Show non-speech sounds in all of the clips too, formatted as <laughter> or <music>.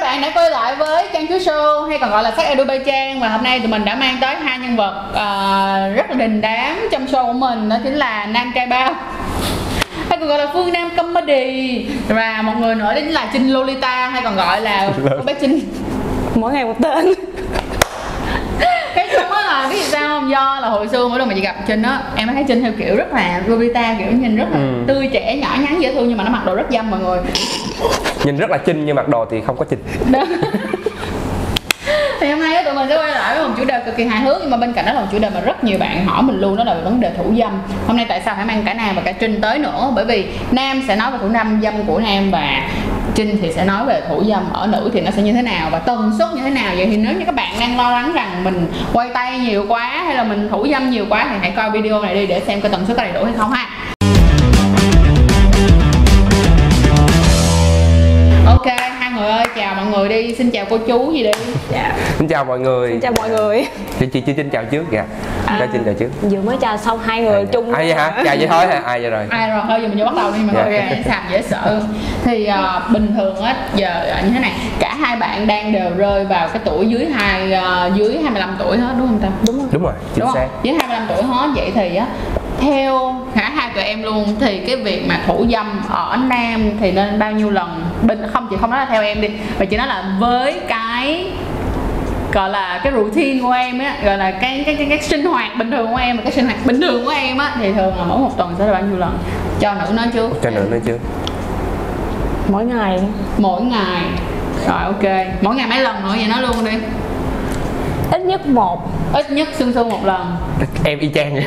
các bạn đã quay lại với Trang Chú Show hay còn gọi là Sắc Edu Bay Trang và hôm nay tụi mình đã mang tới hai nhân vật ờ, rất là đình đám trong show của mình đó chính là Nam Trai Bao hay còn gọi là Phương Nam Comedy và một người nữa đó chính là Trinh Lolita hay còn gọi là cô bé Trinh mỗi ngày một tên cái chung á là biết sao không? Do là hồi xưa mỗi lần mà chị gặp Trinh á em thấy Trinh theo kiểu rất là Lolita kiểu nhìn rất là Ừ. tươi trẻ nhỏ nhắn dễ thương nhưng mà nó mặc đồ rất dâm mọi người. Nhìn rất là chinh nhưng mặc đồ thì không có chinh <laughs> thì hôm nay tụi mình sẽ quay lại với một chủ đề cực kỳ hài hước, nhưng mà bên cạnh đó là một chủ đề mà rất nhiều bạn hỏi mình luôn, đó là về vấn đề thủ dâm. Hôm nay tại sao phải mang cả nam và cả trinh tới nữa? Bởi vì nam sẽ nói về thủ nam dâm của nam và trinh thì sẽ nói về thủ dâm ở nữ thì nó sẽ như thế nào, và tần suất như thế nào. Vậy thì nếu như các bạn đang lo lắng rằng mình quay tay nhiều quá hay là mình thủ dâm nhiều quá thì hãy coi video này đi để xem cái tần suất có đầy đủ hay không ha. Ơi chào mọi người đi xin chào cô chú gì đi. Dạ. Xin chào mọi người. Xin chào mọi người. Chị chị chị chinh chào trước dạ. Cho chinh chào trước. vừa mới chào xong hai người chung ai vậy hả? Chào vậy thôi hả? Ai vậy rồi? Ai rồi? Thôi giờ mình vô bắt đầu đi mọi Dạ. người sàm dễ sợ. Thì ờ, bình thường á giờ ờ, như thế này. Cả hai bạn đang đều rơi vào cái tuổi dưới hai ờ, dưới 25 tuổi hết đúng không ta? Đúng không đúng rồi chính đúng xác. Không dưới 25 tuổi hết vậy thì á theo cả hai tụi em luôn. Thì cái việc mà thủ dâm ở nam thì nên bao nhiêu lần? Bên không chị không nói là theo em đi mà chỉ nói là với cái gọi là cái routine của em á gọi là cái cái cái, cái sinh hoạt bình thường của em và cái sinh hoạt bình thường của em á thì thường là mỗi một tuần sẽ là bao nhiêu lần? Cho nữ nói trước. Cho nữa nữa chứ mỗi ngày. Mỗi ngày. Rồi ok. Mỗi ngày mấy lần nữa vậy nói luôn đi ít nhất một. Ít nhất xương xương một lần. Em y chang vậy.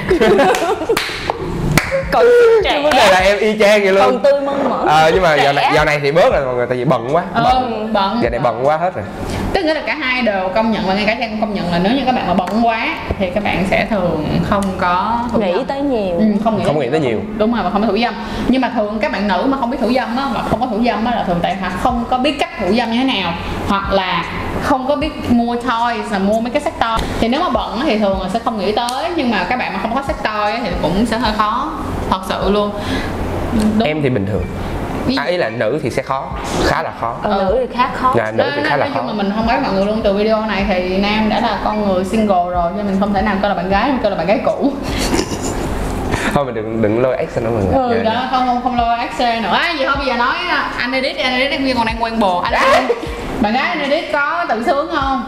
Còn trẻ. vấn đề là em y chang vậy còn luôn tươi mơn mởn. Ờ nhưng mà giờ này giờ này thì bớt rồi mọi người tại vì bận quá. Ừ bận. Bận giờ này bận quá hết rồi tức nghĩa là cả hai đều công nhận và ngay cả trang cũng công nhận là nếu như các bạn mà bận quá thì các bạn sẽ thường không có thủ nghĩ dâm. tới nhiều Ừ, không nghĩ Không nghĩ tới nhiều. đúng rồi và không có thủ dâm nhưng mà thường các bạn nữ mà không biết thủ dâm á và không có thủ dâm á là thường tại họ không có biết cách thủ dâm như thế nào hoặc là không có biết mua toys là mua mấy cái set toy thì nếu mà bận á thì thường là sẽ không nghĩ tới nhưng mà các bạn mà không có toy á thì cũng sẽ hơi khó thật sự luôn đúng. em thì bình thường Ví- à, ý là nữ thì sẽ khó khá là khó. Ừ. nữ thì khá khó. Dạ nữ thì Nói- khá là khó chung là mình không nói mọi người luôn. Từ video này thì nam đã là con người single rồi cho mình không thể nào coi là bạn gái mình coi là bạn gái cũ. <laughs> Thôi mình đừng đừng lôi action nữa mọi người. Ừ Dạ. đó không không không lo XC nữa. À, gì thôi bây giờ nói à, anh edit đi, anh edit em còn đang quen bồ. Anh edit bạn gái anh edit có tự sướng không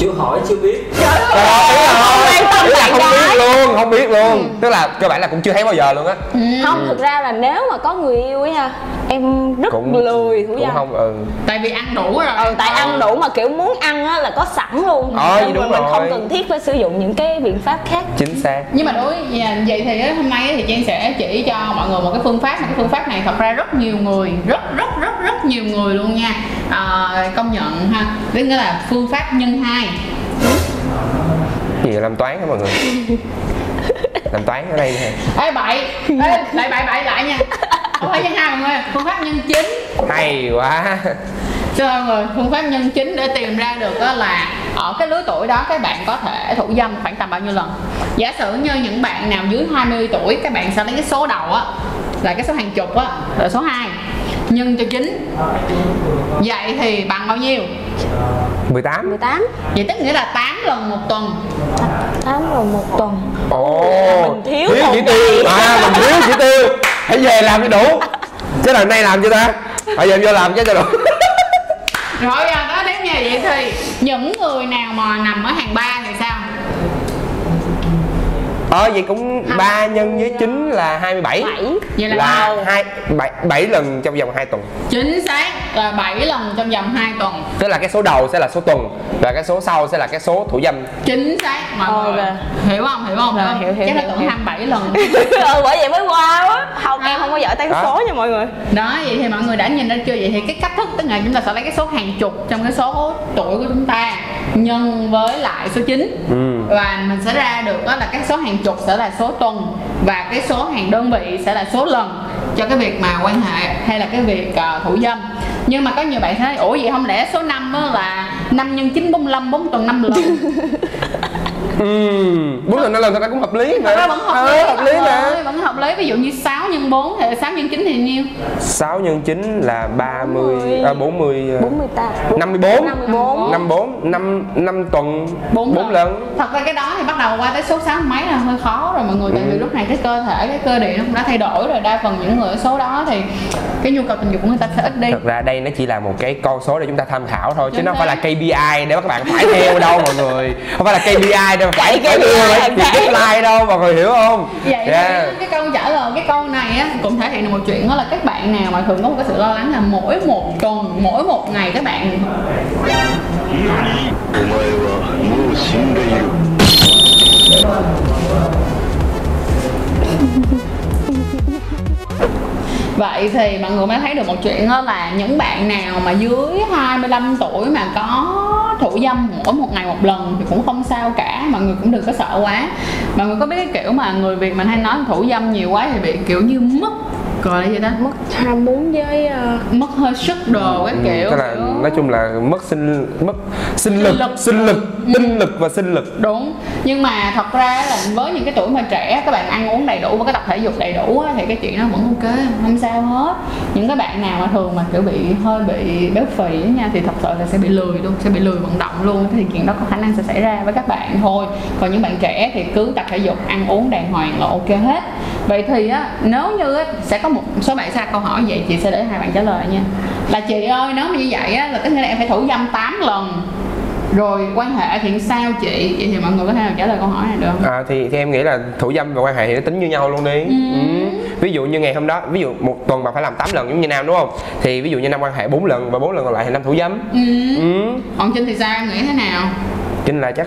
chưa hỏi chưa biết. Trời ơi, ý là, không biết luôn không biết luôn. Tức là cơ bản là cũng chưa thấy bao giờ luôn á. Ừ. không thực ra là nếu mà có người yêu ấy ha em rất cũng lười thủ cũng không ừ. Tại vì ăn đủ rồi. Ừ, tại ăn đủ mà kiểu muốn ăn á là có sẵn luôn. Ờ, Nên đúng mình, mình không rồi. cần thiết phải sử dụng những cái biện pháp khác. Chính xác. Nhưng mà đối vậy thì á, hôm nay thì Trang sẽ chỉ cho mọi người một cái phương pháp mà cái phương pháp này thật ra rất nhiều người rất rất rất rất nhiều người luôn nha à, công nhận ha. Tức nghĩa là phương pháp nhân hai. Gì làm toán hả mọi người? <laughs> Làm toán ở đây nè. Ê bậy. Ê lại bậy bậy lại nha. Không phải nhân hai mọi người phương pháp nhân chín hay quá. Thưa mọi người, phương pháp nhân chính để tìm ra được đó là ở cái lứa tuổi đó các bạn có thể thủ dâm khoảng tầm bao nhiêu lần. Giả sử như những bạn nào dưới 20 tuổi các bạn sẽ lấy cái số đầu á là cái số hàng chục á là số 2 nhân cho 9. Vậy thì bằng bao nhiêu? 18 18 Vậy tức nghĩa là 8 lần một tuần. 8 rồi một tuần. Ồ. Mình thiếu thiếu chỉ tiêu. À mình thiếu chỉ tiêu. Hãy về làm cho đủ. Chứ lần này làm chưa ta. Bây giờ vô làm cho cho đủ. Rồi giờ đó đến nhà vậy thì những người nào mà nằm ở hàng 3 thì? Ờ vậy cũng 3 nhân với 9 là 27 7 Vậy là, là hai bảy bảy lần trong vòng 2 tuần. Chính xác. Là 7 lần trong vòng 2 tuần. tức là cái số đầu sẽ là số tuần và cái số sau sẽ là cái số thủ dâm. Chính xác mọi Ờ, người. Hiểu không? Hiểu không? Rồi, hiểu, hiểu, chắc là hiểu, tưởng hiểu. 27 lần. <laughs> Ừ, bởi vậy mới qua quá. Không em không có giỏi tăng Đó. số nha mọi người. Đó vậy thì mọi người đã nhìn ra chưa? Vậy thì cái cách thức tức là chúng ta sẽ lấy cái số hàng chục trong cái số tuổi của chúng ta nhân với lại số 9 Ừ. và mình sẽ ra được đó là cái số hàng chục sẽ là số tuần và cái số hàng đơn vị sẽ là số lần cho cái việc mà quan hệ hay là cái việc ờ, thủ dâm. Nhưng mà có nhiều bạn nói ủa vậy không lẽ số 5 là 5 nhân 9 45 4 tuần 5 lần <laughs> ừ bốn lần năm lần thật ra cũng hợp lý mà. Vẫn hợp lý, Ờ, hợp lý mà. vẫn hợp lý. Ví dụ như 6 nhân 4 thì 6 nhân 9 thì nhiêu? 6 nhân 9 là 30 à, 40 à, 40 ta 54 54. 54 5 5 tuần 4 4 lần. thật ra cái đó thì bắt đầu qua tới số 6 mấy là hơi khó rồi mọi người tại vì Ừ. lúc này cái cơ thể cái cơ địa nó cũng đã thay đổi rồi. Đa phần những người ở số đó thì cái nhu cầu tình dục của người ta sẽ ít đi. Thật ra đây nó chỉ là một cái con số để chúng ta tham khảo thôi chứ Chính nó không phải là. KPI để các bạn phải theo đâu mọi người. Không phải là KPI để chạy cái điều phải cái like đâu mà còn hiểu không? Vậy yeah. Dạ. cái câu trả lời cái câu này á cũng thể hiện được một chuyện đó là các bạn nào mà thường có một cái sự lo lắng là mỗi một tuần mỗi một ngày các bạn Vậy thì mọi người mới thấy được một chuyện đó là những bạn nào mà dưới 25 tuổi mà có thủ dâm mỗi một ngày một lần thì cũng không sao cả, mọi người cũng đừng có sợ quá. Mọi người có biết cái kiểu mà người Việt mình hay nói thủ dâm nhiều quá thì bị kiểu như mất gọi là gì ta? Mất ham muốn với ờ, mất hơi sức đồ cái kiểu, tức là kiểu- nói chung là mất sinh mất sinh lực lực. sinh lực tinh lực và sinh lực. Đúng. Nhưng mà thật ra là với những cái tuổi mà trẻ các bạn ăn uống đầy đủ và cái tập thể dục đầy đủ á, thì cái chuyện đó vẫn ok không sao hết. Những cái bạn nào mà thường mà kiểu bị hơi bị béo phì á nha thì thật sự là sẽ bị lười luôn sẽ bị lười vận động luôn. Thì chuyện đó có khả năng sẽ xảy ra với các bạn thôi. Còn những bạn trẻ thì cứ tập thể dục ăn uống đàng hoàng là ok hết vậy thì á nếu như á, sẽ có một số bạn đặt câu hỏi vậy chị sẽ để hai bạn trả lời nha. Là chị ơi nếu mà như vậy á là tức nghĩa là em phải thủ dâm 8 lần rồi quan hệ thì sao chị. Vậy thì mọi người có thể nào trả lời câu hỏi này được. Không à, thì thì em nghĩ là thủ dâm và quan hệ thì nó tính như nhau luôn đi. Ừ. ví dụ như ngày hôm đó ví dụ một tuần bạn phải làm 8 lần giống như nam đúng không? Thì ví dụ như năm quan hệ 4 lần và 4 lần còn lại thì năm thủ dâm ừ. ừ. còn trinh thì sao? Em nghĩ thế nào? Chính là chắc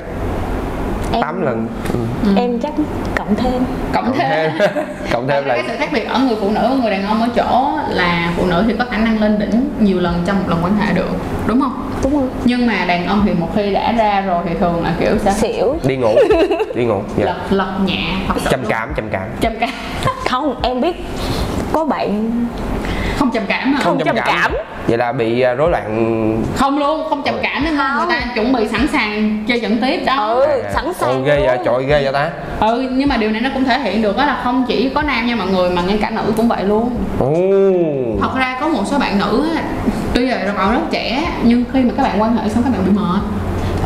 Em- 8 lần. Ừ. em chắc cộng thêm. Cộng cộng thêm. thêm. <laughs> Cộng thêm là cái sự khác biệt ở người phụ nữ và người đàn ông ở chỗ là phụ nữ thì có khả năng lên đỉnh nhiều lần trong một lần quan hệ được đúng không? Đúng không nhưng mà đàn ông thì một khi đã ra rồi thì thường là kiểu sẽ xỉu. Đi ngủ. <laughs> Đi ngủ dạ. lật lật nhẹ trầm cảm trầm cảm. Trầm cảm. Không em biết có bạn không trầm cảm hả Không trầm cảm. vậy là bị à, rối loạn không luôn không trầm cảm nên Không. người ta chuẩn bị sẵn sàng chơi trận tiếp đó. Ừ sẵn sàng Ồ, ghê vậy luôn. trời ghê vậy ta. Ừ nhưng mà điều này nó cũng thể hiện được đó là không chỉ có nam nha mọi người mà ngay cả nữ cũng vậy luôn. Ồ. Thật ra có một số bạn nữ á, tuy là còn rất trẻ nhưng khi mà các bạn quan hệ xong các bạn bị mệt.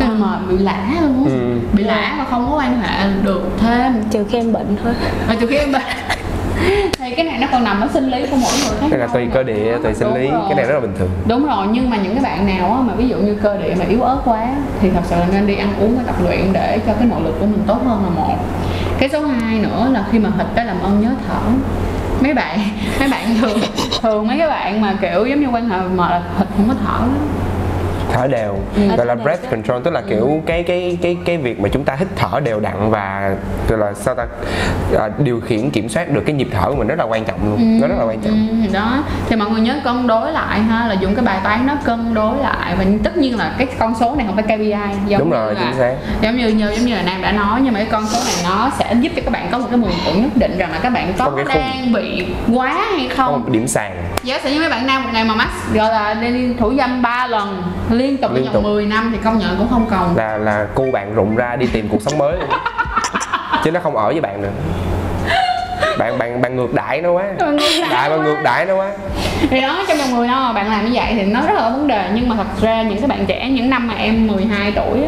Các bạn mệt bị lã luôn. Ừ. bị lã và không có quan hệ được thêm. Trừ khi em bệnh thôi. Và từ khi em bệnh <laughs> thì cái này nó còn nằm ở sinh lý của mỗi người khác cái là tùy cơ địa tùy sinh Đúng lý. Rồi. cái này rất là bình thường. Đúng rồi nhưng mà những cái bạn nào á, mà ví dụ như cơ địa mà yếu ớt quá thì thật sự là nên đi ăn uống và tập luyện để cho cái nội lực của mình tốt hơn là một. Cái số 2 nữa là khi mà thịt đó làm ơn nhớ thở. Mấy bạn <laughs> mấy bạn thường thường mấy cái bạn mà kiểu giống như quan hệ mà thịt không có thở lắm thở đều Ừ. gọi là breath đều. control tức là kiểu cái cái cái cái việc mà chúng ta hít thở đều đặn và gọi là sao ta à, điều khiển kiểm soát được cái nhịp thở của mình rất là quan trọng luôn nó rất là quan trọng Ừ, đó thì mọi người nhớ cân đối lại ha là dùng cái bài toán nó cân đối lại và tất nhiên là cái con số này không phải KPI giống Đúng rồi, chính xác. giống như như giống như là nam đã nói nhưng mà cái con số này nó sẽ giúp cho các bạn có một cái mường tượng nhất định rằng là các bạn có khung. đang bị quá hay không một điểm sàn giả sử như mấy bạn nam một ngày mà max gọi là đi thủ dâm 3 lần liên tục Liên tục. vòng 10 năm thì công nhận cũng không còn. Là là cu bạn rụng ra đi tìm cuộc sống mới <laughs> chứ nó không ở với bạn nữa bạn bạn bạn ngược đãi nó quá. Bạn ngược đãi đại bạn ngược đãi nó quá. Thì đó trong vòng 10 năm mà bạn làm như vậy thì nó rất là vấn đề. Nhưng mà thật ra những cái bạn trẻ những năm mà em 12 tuổi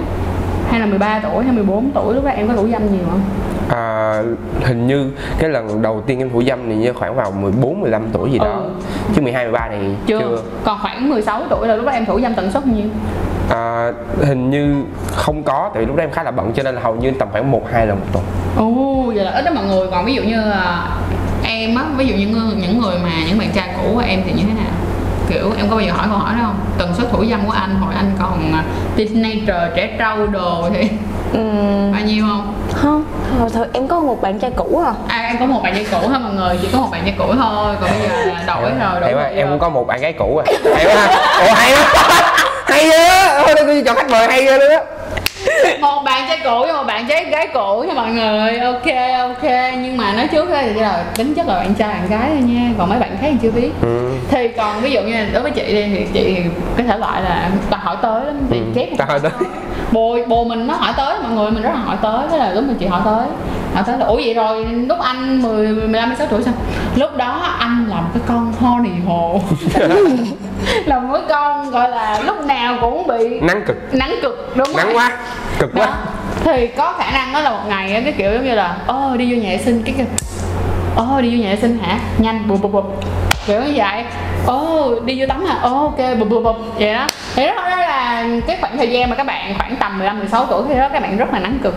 hay là 13 tuổi hay 14 tuổi lúc đó em có thủ dâm nhiều không? À, hình như cái lần đầu tiên em thủ dâm thì như khoảng vào 14 15 tuổi gì đó Ừ. chứ 12 13 thì Chưa. Còn khoảng 16 tuổi là lúc đó em thủ dâm tần suất nhiêu? À, hình như không có tại vì lúc đó em khá là bận cho nên là hầu như tầm khoảng một hai lần một tuần Ồ, vậy là ít đó mọi người. Còn ví dụ như là em á, ví dụ như những người mà những bạn trai cũ của em thì như thế nào? Kiểu em có bao giờ hỏi câu hỏi đó không? Tần suất thủ dâm của anh hồi anh còn à, teenager, trẻ trâu đồ thì Ừm, bao nhiêu không? không thôi, thôi em có một bạn trai cũ à À em có một bạn trai cũ thôi mọi người, chỉ có một bạn trai cũ thôi. Còn bây giờ là đổi rồi, đổi hay quá rồi. em cũng có một bạn gái cũ à hay quá ha. ồ hay quá <laughs> hay á thôi tôi chọn khách mời hay ghê luôn á một bạn trai cũ với một trai gái cũ nha mọi người. Ok ok. Nhưng mà nói trước á thì là tính chất là bạn trai bạn gái thôi nha. Còn mấy bạn khác thì chưa biết. Ừ. thì còn ví dụ như đối với chị đi thì chị cái thể loại là toàn hỏi tới lắm. Thì Ừ, chép hỏi tới. <laughs> bồ bồ mình nó hỏi tới mọi người mình rất là hỏi tới. Thế là lúc mà chị hỏi tới họ tới là ủa vậy rồi lúc anh 10, 15, 16 tuổi sao? Lúc đó anh là một cái con honey hồ. <laughs> Là cái con gọi là lúc nào cũng bị nắng cực. Nắng cực đúng nắng rồi. quá. Cực đó. quá thì có khả năng đó là một ngày á, cái kiểu giống như là ơ đi vô nhà vệ sinh. Cái kiểu ơ đi vô nhà vệ sinh hả? Nhanh bụp bụp bụp. Kiểu như vậy. Ồ đi vô tắm hả? Ồ ok. Bụp bụp bụp. Vậy đó. Thì đó, đó là cái khoảng thời gian mà các bạn khoảng tầm 15 16 tuổi thì đó các bạn rất là nắng cực.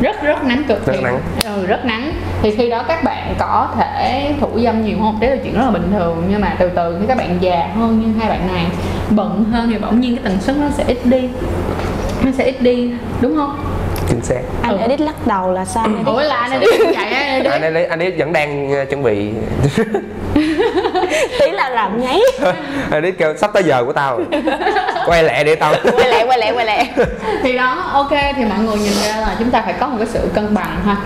Rất rất nắng cực. Rất thì, nắng. ừ, rất nắng. Thì khi đó các bạn có thể thủ dâm nhiều không đấy là chuyện rất là bình thường nhưng mà từ từ khi các bạn già hơn như hai bạn này bận hơn thì bỗng nhiên cái tần suất nó sẽ ít đi. Nó sẽ ít đi đúng không chính xác anh Ừ. edit lắc đầu là sao anh edit? ủa là anh ấy đi vậy á anh ấy anh ấy vẫn đang ờ, chuẩn bị <laughs> <laughs> tí là làm nháy. <laughs> Anh ấy kêu sắp tới giờ của tao rồi. quay lẹ để tao. Quay lại quay lại quay lại <laughs> thì đó ok thì mọi người nhìn ra là chúng ta phải có một cái sự cân bằng ha.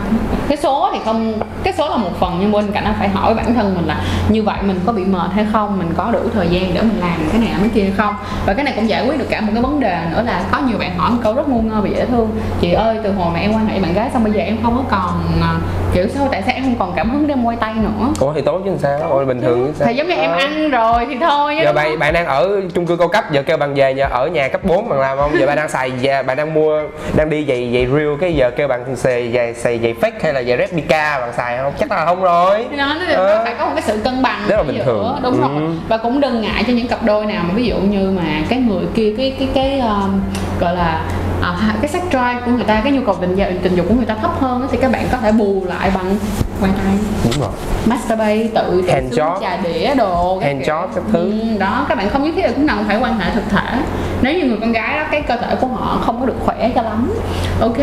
Cái số thì không cái số là một phần nhưng bên cạnh đó phải hỏi bản thân mình là như vậy mình có bị mệt hay không? Mình có đủ thời gian để mình làm cái này cái kia hay không? Và cái này cũng giải quyết được cả một cái vấn đề nữa là có nhiều bạn hỏi một câu rất ngu ngơ và dễ thương. Chị ơi từ hồi mà em quan hệ bạn gái xong bây giờ em không có còn à, kiểu sao tại sao không còn cảm hứng để em quay tay nữa ủa thì tốt chứ sao ủa bình thường chứ sao thì giống như em Ờ. ăn rồi thì thôi giờ bạn bạn đang ở chung cư cao cấp giờ kêu bạn về giờ ở nhà cấp 4 bạn làm không giờ bạn đang xài giờ bạn đang mua đang đi giày giày real cái giờ kêu bạn xài giày xài giày fake hay là giày replica bạn xài không chắc là không rồi đó nó Ờ. phải có một cái sự cân bằng Rất là bình giữa, thường. đúng Ừ. rồi và cũng đừng ngại cho những cặp đôi nào mà ví dụ như mà cái người kia cái cái cái um, gọi là à, cái sex drive của người ta cái nhu cầu tình dục tình dục của người ta thấp hơn thì các bạn có thể bù lại bằng quan tay đúng rồi. Masturbate tự tự Hand job. trà đĩa đồ Hand kiểu. job các thứ. Ừ, đó các bạn không nhất thiết là cũng phải quan hệ thực thể. Nếu như người con gái đó cái cơ thể của họ không có được khỏe cho lắm. Ok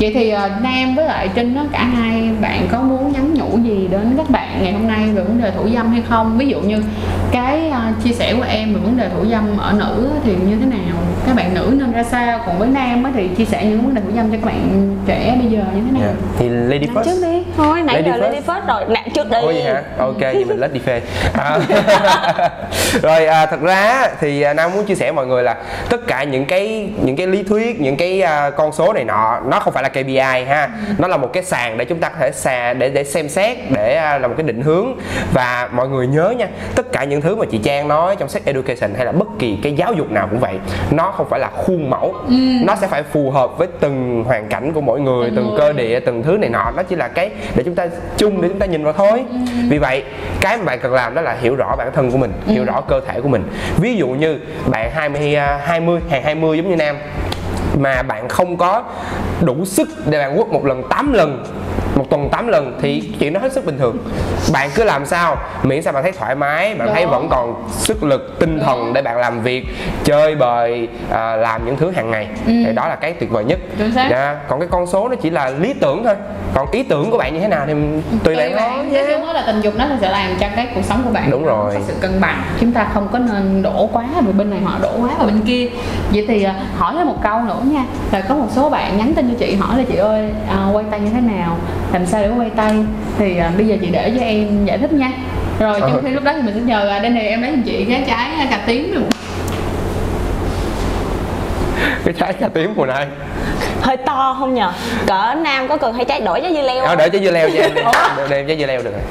vậy thì ờ, nam với lại trinh đó cả hai bạn có muốn nhắn nhủ gì đến các bạn ngày hôm nay về vấn đề thủ dâm hay không? Ví dụ như cái ờ, chia sẻ của em về vấn đề thủ dâm ở nữ thì như thế nào? Các bạn nữ nên ra sao còn với nam á thì chia sẻ những vấn đề thủ dâm cho các bạn trẻ bây giờ như thế nào? Dạ. thì lady Làm trước first đi thôi nãy Lady giờ first. lady first? Rồi nặng trước đi Ủa vậy hả? Ok, vậy mình lết đi phê. À, <laughs> Rồi à, thật ra thì à, Nam muốn chia sẻ mọi người là Tất cả những cái những cái lý thuyết, những cái à, con số này nọ Nó không phải là KPI ha. Nó là một cái sàn để chúng ta có thể xà để để xem xét Để à, là một cái định hướng. Và mọi người nhớ nha Tất cả những thứ mà chị Trang nói trong sex education Hay là bất kỳ cái giáo dục nào cũng vậy Nó không phải là khuôn mẫu. Nó sẽ phải phù hợp với từng hoàn cảnh của mỗi người Từng Từng người. cơ địa, từng thứ này nọ. Nó chỉ là cái để chúng ta chung để chúng ta nhìn vào thôi. Vì vậy cái mà bạn cần làm đó là hiểu rõ bản thân của mình hiểu rõ cơ thể của mình. Ví dụ như bạn 20 à, 20 hàng 20 giống như nam mà bạn không có đủ sức để bạn quất một lần 8 lần một tuần 8 lần thì chuyện đó hết sức bình thường. Bạn cứ làm sao miễn sao bạn thấy thoải mái bạn thấy Đúng. vẫn còn sức lực tinh thần để bạn làm việc chơi bời à, làm những thứ hàng ngày. Thì đó là cái tuyệt vời nhất. Chính xác. Dạ, còn cái con số nó chỉ là lý tưởng thôi. Còn ý tưởng của bạn như thế nào thì tùy bạn thôi nói chung đó là tình dục nó sẽ làm cho cái cuộc sống của bạn Đúng rồi. có sự cân bằng. Chúng ta không có nên đổ quá về bên này họ đổ quá vào bên kia. Vậy thì à, hỏi thêm một câu nữa nha. Là có một số bạn nhắn tin cho chị hỏi là chị ơi à, quay tay như thế nào làm sao để quay tay? Thì à, bây giờ chị để cho em giải thích nha. Rồi trong Ờ. khi lúc đó thì mình sẽ nhờ à, đây này em lấy giùm chị cái trái à, cà tím này. Cái trái cà tím mùa này. Hơi to không nhờ? Cỡ nam có cần hay trái đổi trái dưa leo Đó, không? để trái dưa leo cho em đi. Để, để em trái dưa leo được rồi.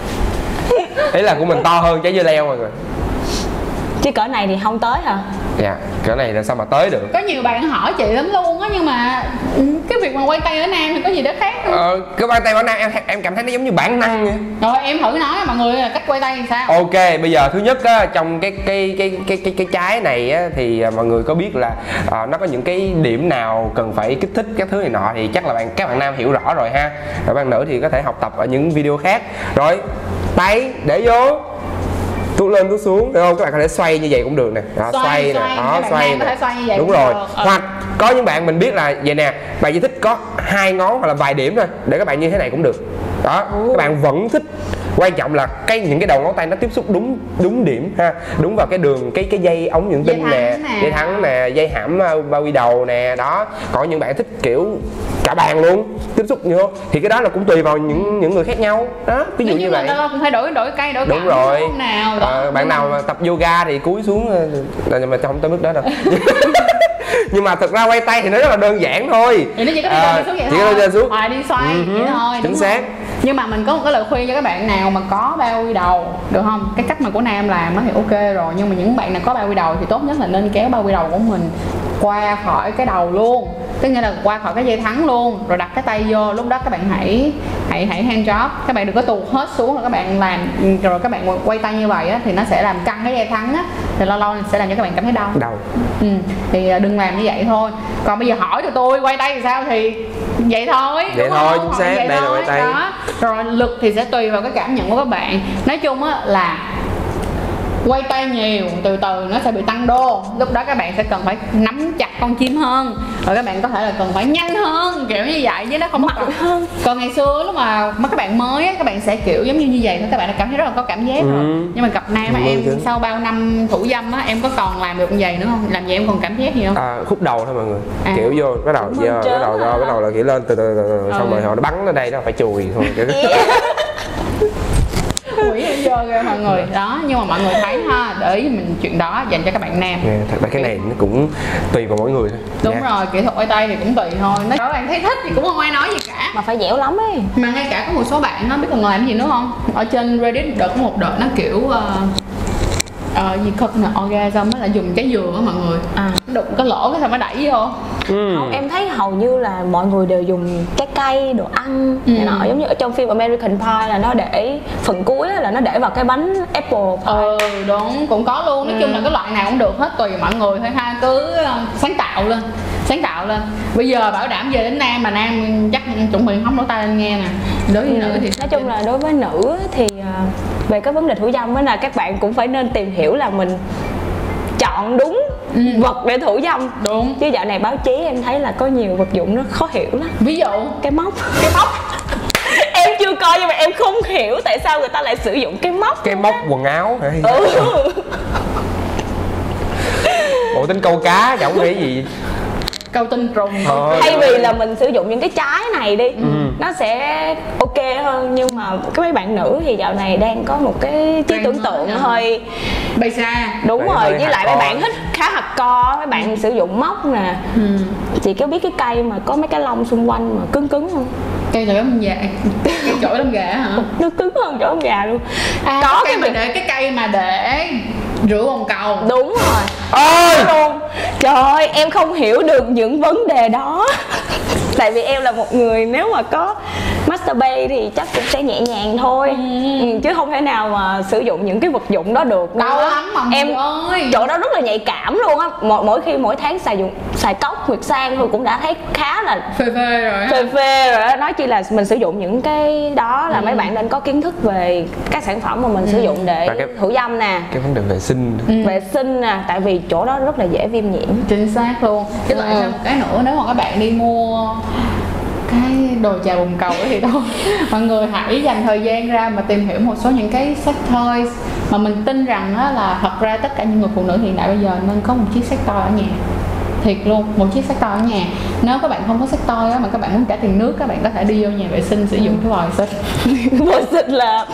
Ý là của mình to hơn trái dưa leo mọi người chứ cỡ này thì không tới hả dạ cái này là sao mà tới được? Có nhiều bạn hỏi chị lắm luôn á nhưng mà cái việc mà quay tay ở nam thì có gì đó khác không? Ờ, cái bàn tay bản năng em em cảm thấy nó giống như bản năng vậy. Rồi em thử nói mọi người là cách quay tay thì sao? Ok bây giờ thứ nhất á, trong cái cái cái cái cái cái trái này á, thì à, mọi người có biết là à, nó có những cái điểm nào cần phải kích thích các thứ này nọ thì chắc là bạn các bạn nam hiểu rõ rồi ha. Rồi bạn nữ thì có thể học tập ở những video khác. Rồi tay để vô tuốt lên tuốt xuống được không? Các bạn có thể xoay như vậy cũng được nè. Đó, Xoay, xoay, nè. đó xoay nè. đúng rồi. được. Hoặc có những bạn mình biết là vậy nè bạn chỉ thích có hai ngón hoặc là vài điểm thôi để các bạn như thế này cũng được. Đó các bạn vẫn thích quan trọng là cái những cái đầu ngón tay nó tiếp xúc đúng đúng điểm ha. Đúng vào cái đường cái cái dây ống Dây tinh nè dây thắng nè dây hãm ờ, bao quy đầu nè đó. Còn những bạn thích kiểu cả bàn luôn tiếp xúc vô. Thì cái đó là cũng tùy vào những những người khác nhau. Đó ví dụ như như vậy cũng phải đổi đổi cây đổi đúng rồi. không nào? Đó. Ờ, bạn nào mà tập yoga thì cúi xuống ờ, nhưng mà không tới mức đó đâu. <laughs> Nhưng mà thực ra quay tay thì nó rất là đơn giản thôi. Thì nó chỉ có đi À, xuống vậy chỉ thôi. có đi xuống. Hoài đi xoay Ừ vậy thôi chính xác. không? Nhưng mà mình có một cái lời khuyên cho các bạn nào mà có bao quy đầu, được không? Cái cách mà của nam làm thì ok rồi, nhưng mà những bạn nào có bao quy đầu thì tốt nhất là nên kéo bao quy đầu của mình qua khỏi cái đầu luôn. Tức nghĩa là qua khỏi cái dây thắng luôn, rồi đặt cái tay vô, lúc đó các bạn hãy hãy hãy hand job. Các bạn đừng có tuột hết xuống rồi các bạn làm, rồi các bạn quay tay như vậy á thì nó sẽ làm căng cái dây thắng á thì lâu lâu sẽ làm cho các bạn cảm thấy đau. Đầu Ừ, thì à, đừng làm như vậy thôi. Còn bây giờ hỏi tụi tôi quay tay thì sao? Thì vậy thôi. Vậy đúng thôi, chính xác, đây là quay tay. đó. rồi lực thì sẽ tùy vào cái cảm nhận của các bạn. Nói chung á là quay tay nhiều từ từ nó sẽ bị tăng đô. Lúc đó các bạn sẽ cần phải nắm chặt con chim hơn. Rồi các bạn có thể là cần phải nhanh hơn kiểu như vậy chứ nó không còn, hơn. Còn ngày xưa lúc mà mà các bạn mới á, các bạn sẽ kiểu giống như như vậy thôi. Các bạn đã cảm thấy rất là có cảm giác rồi. Ừ. nhưng mà gặp nam mà em chứ. sau bao năm thủ dâm á em có còn làm được như vậy nữa không? Làm vậy em còn cảm giác gì không? À, khúc đầu thôi mọi người. À. kiểu vô bắt đầu giờ bắt đầu bắt đầu là kiểu lên từ từ từ, từ xong Ừ. rồi họ nó bắn ở đây nó phải chùi thôi. Kiểu quỷ hay dơ ghê mọi người. Đó nhưng mà mọi người thấy ha để ý mình chuyện đó dành cho các bạn nam. Nè, thật ra cái này nó cũng tùy vào mỗi người thôi. Đúng Nha. rồi kỹ thuật quay tay thì cũng tùy thôi. Nếu các bạn thấy thích thì cũng không ai nói gì cả. Mà phải dẻo lắm ấy. Mà ngay cả có một số bạn nó biết còn làm gì nữa không? Ở trên reddit đợt có một đợt nó kiểu uh, uh, gì coconut orgasm á là dùng trái dừa á mọi người. À. Đụng cái lỗ cái sao mới đẩy vô Ừ. không em thấy hầu như là mọi người đều dùng trái cây đồ ăn Ừ. này nọ. Giống như ở trong phim American Pie là nó để phần cuối á là nó để vào cái bánh apple pie. Ừ đúng cũng có luôn. Nói chung là cái loại nào cũng được hết tùy mọi người thôi ha. Cứ ờ, sáng tạo lên sáng tạo lên. Bây giờ bảo đảm về đến nam mà nam chắc chuẩn bị hóng lỗ tai lên nghe nè. Đối với Ừ. nữ thì nói chung là đối với nữ thì à, về cái vấn đề thủ dâm á là các bạn cũng phải nên tìm hiểu là mình chọn đúng Ừ. vật để thủ dâm. Đúng. Chứ dạo này báo chí em thấy là có nhiều vật dụng nó khó hiểu lắm. Ví dụ? Cái móc. Cái móc. <laughs> Em chưa coi nhưng mà em không hiểu tại sao người ta lại sử dụng cái móc cái móc quần áo hay ừ. bộ tính câu cá chẳng phải gì câu tinh trùng Thôi. thay vì là mình sử dụng những cái trái này đi Ừ. nó sẽ ok hơn. Nhưng mà cái mấy bạn nữ thì dạo này đang có một cái trí tưởng tượng hơi bay xa. Đúng Vậy rồi với lại mấy bạn thích khá hạt co mấy bạn sử dụng móc nè. Ừ. chị có biết cái cây mà có mấy cái lông xung quanh mà cứng cứng không? Cây chổi lông gà? Cái chổi lông gà hả? Nó cứng hơn chỗ con gà luôn. À, có cái cây cái mà để cái cây mà để rửa bồn cầu đúng rồi. Ôi! Luôn. Trời ơi em không hiểu được những vấn đề đó. <laughs> Tại vì em là một người nếu mà có masturbate thì chắc cũng sẽ nhẹ nhàng thôi. Ừ, chứ không thể nào mà sử dụng những cái vật dụng đó được đau lắm mà em ơi. chỗ đó rất là nhạy cảm luôn á. Mỗi, mỗi khi mỗi tháng xài dụng xài cốc nguyệt sang thôi cũng đã thấy khá là phê phê rồi phê phê rồi đó nói chi là mình sử dụng những cái đó là mấy bạn nên có kiến thức về các sản phẩm mà mình sử dụng để Và cái- thủ dâm nè. cái vấn đề vệ sinh vệ sinh nè tại vì chỗ đó rất là dễ viêm nhiễm. Chính xác luôn. Với lại Ừ. thêm một cái nữa nếu mà các bạn đi mua cái đồ trà bồn cầu ấy thì thôi. <laughs> Mọi người hãy dành thời gian ra mà tìm hiểu một số những cái sex toys mà mình tin rằng á là thật ra tất cả những người phụ nữ hiện đại bây giờ nên có một chiếc sex toy ở nhà. Thiệt luôn một chiếc sex toy ở nhà. Nếu các bạn không có sex toy á mà các bạn muốn trả tiền nước các bạn có thể đi vô nhà vệ sinh sử dụng cái vòi xịt. <laughs> Vòi xịt là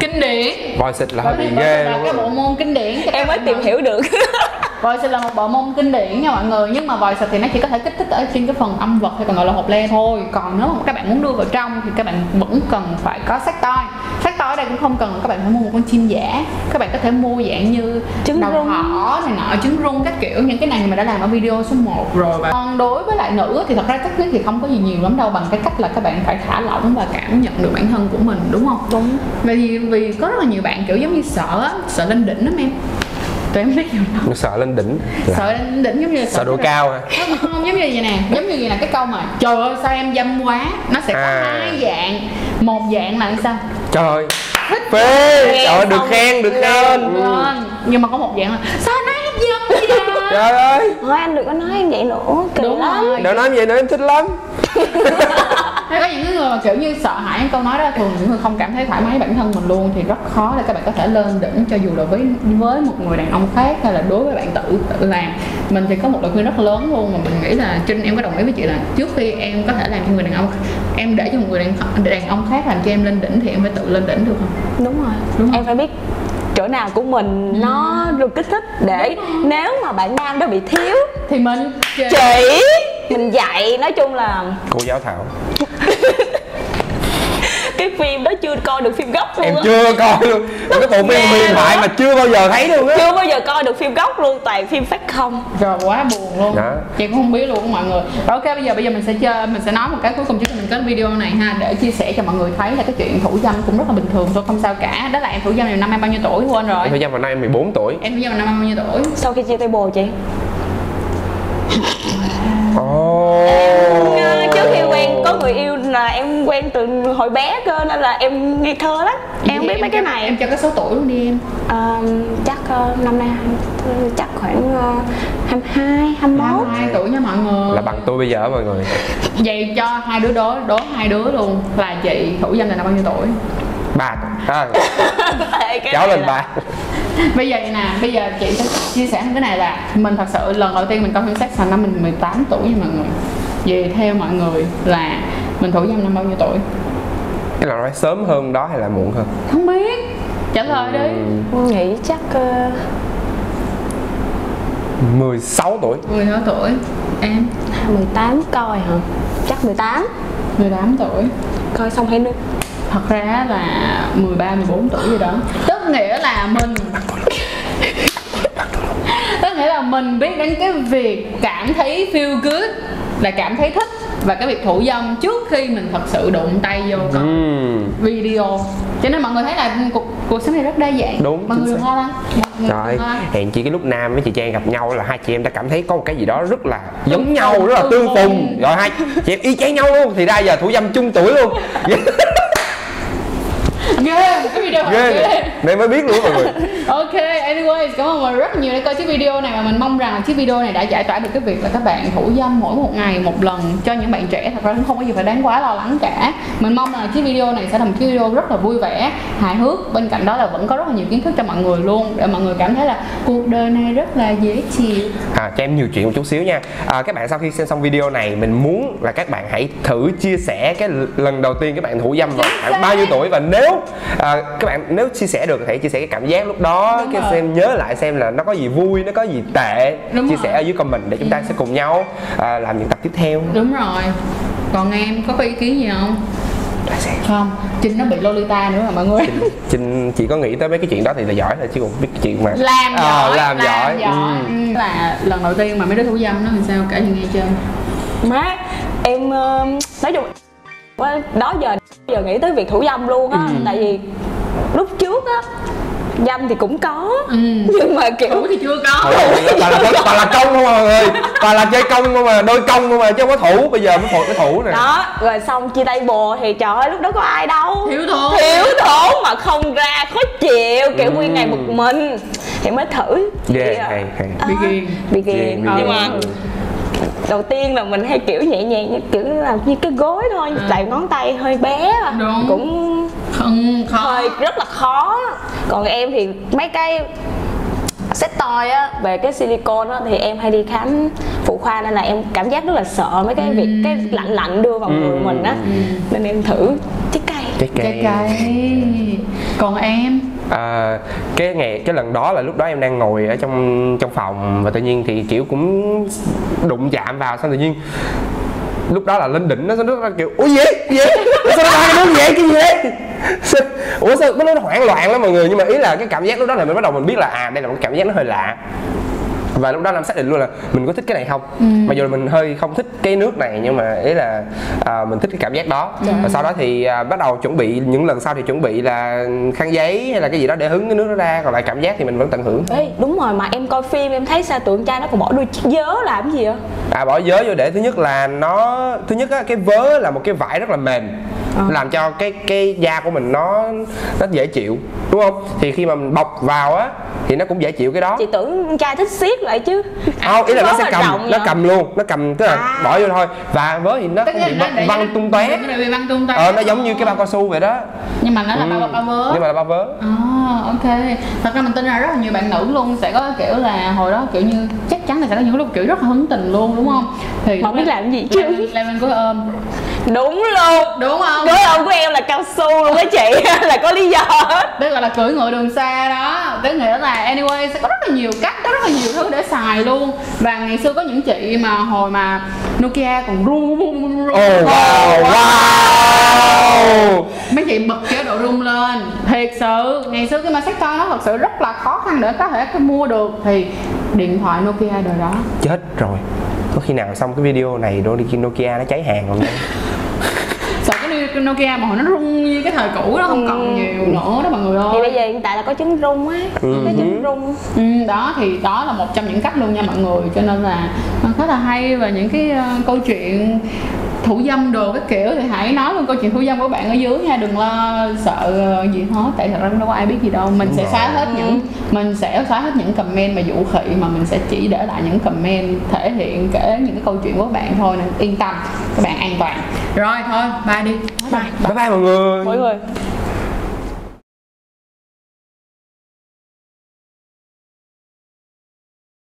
kinh điển. Voi xịt là Vòi hơi bị ghê là cái bộ môn kinh điển em mới tìm hiểu được <laughs> Vòi xịt là một bộ môn kinh điển nha mọi người Nhưng mà vòi xịt thì nó chỉ có thể kích thích ở trên cái phần âm vật hay còn gọi là hộp le thôi. Còn nếu mà các bạn muốn đưa vào trong thì các bạn vẫn cần phải có sắc toi Sắc toi ở đây cũng không cần các bạn phải mua một con chim giả Các bạn có thể mua dạng như Trứng đầu rung. thỏ này nọ, trứng rung các kiểu Những cái này mà đã làm ở video số 1 rồi. Và Còn đối với lại nữ thì thật ra chắc thì không có gì nhiều lắm đâu Bằng cái cách là các bạn phải thả lỏng và cảm nhận được bản thân của mình đúng không? đúng. Vậy thì vì có rất là nhiều bạn kiểu giống như sợ á, sợ lên đỉnh lắm em Tụi em biết nó sợ lên đỉnh. Là sợ lên đỉnh giống như là sợ độ cao hả? Không, không giống như vậy nè giống như vậy là cái câu mà trời ơi sao em dâm quá? Nó sẽ có À. hai dạng. Một dạng là sao? Trời ơi. Phê. Nghe trời ơi được khen được khen. Ừ. nhưng mà có một dạng là sao nó em dâm vậy <laughs> trời ơi. Thôi anh đừng có nói em vậy nữa kỳ đúng lắm. rồi. Đừng nói vậy nữa em thích lắm <laughs> hay có những cái người mà kiểu như sợ hãi câu nói đó thường những người không cảm thấy thoải mái bản thân mình luôn thì rất khó để các bạn có thể lên đỉnh cho dù là với với một người đàn ông khác hay là đối với bạn tự tự làm. Mình thì có một lời khuyên rất lớn luôn mà mình nghĩ là trinh em có đồng ý với chị là trước khi em có thể làm cho người đàn ông em để cho một người đàn, đàn ông khác làm cho em lên đỉnh thì em phải tự lên đỉnh được không? Đúng rồi. Đúng không? em phải biết chỗ nào của mình nó được kích thích để nếu mà bạn nam đó bị thiếu thì mình chỉ mình dạy. Nói chung là cô giáo thảo <laughs> cái phim đó chưa coi được phim gốc luôn em chưa coi luôn. Em cái bộ phim huyền thoại mà chưa bao giờ thấy luôn á. Chưa bao giờ coi được phim gốc luôn toàn phim phát không. Rồi quá buồn luôn. Đó. chị cũng không biết luôn mọi người. Rồi ok bây giờ bây giờ mình sẽ chơi mình sẽ nói một cái cuối cùng trước khi mình kết video này ha để chia sẻ cho mọi người thấy là cái chuyện thủ dâm cũng rất là bình thường thôi không sao cả. Đó là em thủ dâm này năm em bao nhiêu tuổi? Quên rồi. Em thời gian vào năm em 14 tuổi. Em thủ dâm là năm em bao nhiêu tuổi? Sau khi chia tay bồ chị. Ồ người yêu là em quen từ hồi bé cơ nên là em ngây thơ lắm. Em không biết mấy cái cho- này. em cho cái số tuổi luôn đi em. Ờ, chắc ờ, năm nay chắc khoảng uh, 22, 21 hai tuổi nha mọi người. Là bằng tôi bây giờ mọi người? Vậy cho hai đứa đố đố hai đứa luôn. Là chị thủ dâm là bao nhiêu tuổi? Ba <laughs> à, Cháu lên là- ba. Bây giờ nè bây giờ chị sẽ chia sẻ cái này là mình thật sự lần đầu tiên mình coi phim sex là năm mình 18 tuổi nha mọi người. Vậy theo mọi người là mình thủ dâm năm bao nhiêu tuổi? Cái là nói sớm hơn đó hay là muộn hơn? Không biết. Trả lời đi. Em nghĩ chắc ờ, 16 tuổi. 16 tuổi. Em? 18 coi hả? Chắc 18 18 tuổi. Coi xong hay nữa thật ra là 13 14 tuổi gì đó. Tức nghĩa là mình <laughs> tức nghĩa là mình biết đến cái việc cảm thấy feel good là cảm thấy thích và cái việc thủ dâm trước khi mình thật sự đụng tay vô con Ừm. video. Cho nên mọi người thấy là cuộc cuộc sống này rất đa dạng. Đúng, mọi người đừng lo lắng. hèn chi cái lúc Nam với chị Trang gặp nhau là hai chị em đã cảm thấy có một cái gì đó rất là giống Tương nhau, rất là tương phùng. Rồi hai chị em y chang nhau luôn Thì ra giờ thủ dâm chung tuổi luôn. <laughs> Ghê cái video Ghê ghê. Nên mới biết luôn mọi người. <laughs> Ok, anyways, cảm ơn mọi người rất nhiều đã coi chiếc video này và mình mong rằng là chiếc video này đã giải tỏa được cái việc là các bạn thủ dâm mỗi một ngày một lần cho những bạn trẻ thật ra cũng không có gì phải đáng quá lo lắng cả. Mình mong là chiếc video này sẽ là một chiếc video rất là vui vẻ, hài hước. Bên cạnh đó là vẫn có rất là nhiều kiến thức cho mọi người luôn để mọi người cảm thấy là cuộc đời này rất là dễ chịu. à, cho em nhiều chuyện một chút xíu nha à, các bạn sau khi xem xong video này mình muốn là các bạn hãy thử chia sẻ cái lần đầu tiên các bạn thủ dâm vào khoảng bao nhiêu tuổi và nếu à, các bạn nếu chia sẻ được thì hãy chia sẻ cái cảm giác lúc đó Đúng cái rồi. xem nhớ lại xem là nó có gì vui nó có gì tệ Đúng chia rồi. sẻ ở dưới comment để chúng ta sẽ cùng nhau à, làm những tập tiếp theo Đúng rồi. Còn em có có ý kiến gì không? Không, Trinh nó bị Lolita nữa mà mọi người. Trinh chỉ có nghĩ tới mấy cái chuyện đó thì là giỏi rồi chứ còn biết cái chuyện mà làm Ờ, giỏi làm giỏi. Ừ. Ừ. là lần đầu tiên mà mấy đứa thủ dâm nó làm sao kể cho nghe chưa má em ờ, nói chung quá- đó giờ giờ nghĩ tới việc thủ dâm luôn á tại vì lúc trước á dâm thì cũng có. Ừ. nhưng mà kiểu thủ thì chưa có. Toàn là toàn là công không à mọi người? Toàn là chơi công không mà đôi công không mà chứ không có thủ. Bây giờ mới phụ cái thủ nè. Đó rồi xong chia tay bồ thì trời ơi lúc đó có ai đâu. Thiếu thốn. thiếu thốn mà không ra khó chịu. Kiểu nguyên ngày một mình. Thì mới thử. Ghê Thì, hay hay. Bị ghiền. bị Ghiền, ghiền bị nhưng mà đầu tiên là mình hay kiểu nhẹ nhàng như kiểu làm như cái gối thôi tại ngón tay hơi bé. À. Đúng. cũng không khó. Hơi rất là khó. Còn em thì mấy cái set toy á về cái silicone á thì em hay đi khám phụ khoa nên là em cảm giác rất là sợ mấy cái việc cái lạnh lạnh đưa vào người mình á. Nên em thử trái cây. Trái trái cây cây. Còn em? À, cái ngày cái lần đó là lúc đó em đang ngồi ở trong trong phòng và tự nhiên thì kiểu cũng đụng chạm vào xong tự nhiên lúc đó là lên đỉnh, nó nó nó kiểu, ủa gì vậy? Gì vậy? Sao nó ba cái vậy? Cái gì vậy? Ủa sao, nó nó hoảng loạn lắm mọi người, nhưng mà ý là cái cảm giác lúc đó là mình bắt đầu mình biết là à đây là một cảm giác nó hơi lạ và lúc đó làm xác định luôn là mình có thích cái này không? Mặc dù là mình hơi không thích cái nước này nhưng mà ý là à, mình thích cái cảm giác đó. Và sau đó thì à, bắt đầu chuẩn bị những lần sau thì chuẩn bị là khăn giấy hay là cái gì đó để hứng cái nước đó ra còn lại cảm giác thì mình vẫn tận hưởng. Ê, đúng rồi mà em coi phim em thấy sao tụi con trai nó còn bỏ đôi chiếc vớ làm cái gì vậy? À bỏ vớ vô để thứ nhất là nó thứ nhất á cái vớ là một cái vải rất là mềm làm cho cái cái da của mình nó nó dễ chịu đúng không? Thì khi mà mình bọc vào á thì nó cũng dễ chịu cái đó. Chị tưởng con trai thích siết lại chứ. Không ý là nó sẽ là cầm nó cầm luôn nó cầm tức là À. bỏ vô thôi. Và vớ thì nó Tất không bị nó văng, văng tung tóe. ờ nó giống như cái bao cao su vậy đó. Nhưng mà nó là bao bao vớ. nhưng mà là bao vớ. À, ok. Thật ra mình tin là rất là nhiều bạn nữ luôn sẽ có kiểu là hồi đó kiểu như chắc chắn là sẽ có những lúc kiểu rất là hứng tình luôn đúng không? Thì không biết làm gì chứ. Lê Minh có ôm đúng luôn. Đúng không? Đối ông của em là cao su luôn á chị <laughs> là có lý do. Hết tức là, là cưỡi ngựa đường xa đó. Tức nghĩa là anyway sẽ có rất là nhiều cách có rất là nhiều thứ để xài luôn. Và ngày xưa có những chị mà hồi mà Nokia còn rung rung rung rung Oh wow wow. Mấy chị bật chế độ rung lên. Thiệt sự ngày xưa cái mà sách nó thật sự rất là khó khăn để có thể mua được. Thì điện thoại Nokia đời đó. Chết rồi. Có khi nào xong cái video này đôi đi Nokia nó cháy hàng không <laughs> cái Nokia mà hồi nó rung như cái thời cũ nó không còn nhiều nữa đó mọi người thì bây ơi giờ hiện tại là có trứng rung á Ừ. cái trứng rung. Ừ, đó thì đó là một trong những cách luôn nha mọi người cho nên là nó khá là hay và những cái ờ, câu chuyện thủ dâm đồ cái kiểu thì hãy nói luôn câu chuyện thủ dâm của bạn ở dưới nha đừng lo sợ ờ, gì hết. Tại thật ra đâu có ai biết gì đâu. Mình Đúng sẽ rồi. xóa hết những mình sẽ xóa hết những comment mà dụ khị mà mình sẽ chỉ để lại những comment thể hiện kể những cái câu chuyện của bạn thôi nên yên tâm các bạn an toàn. Rồi thôi bye đi. Bye bye bye bye mọi người. Mọi người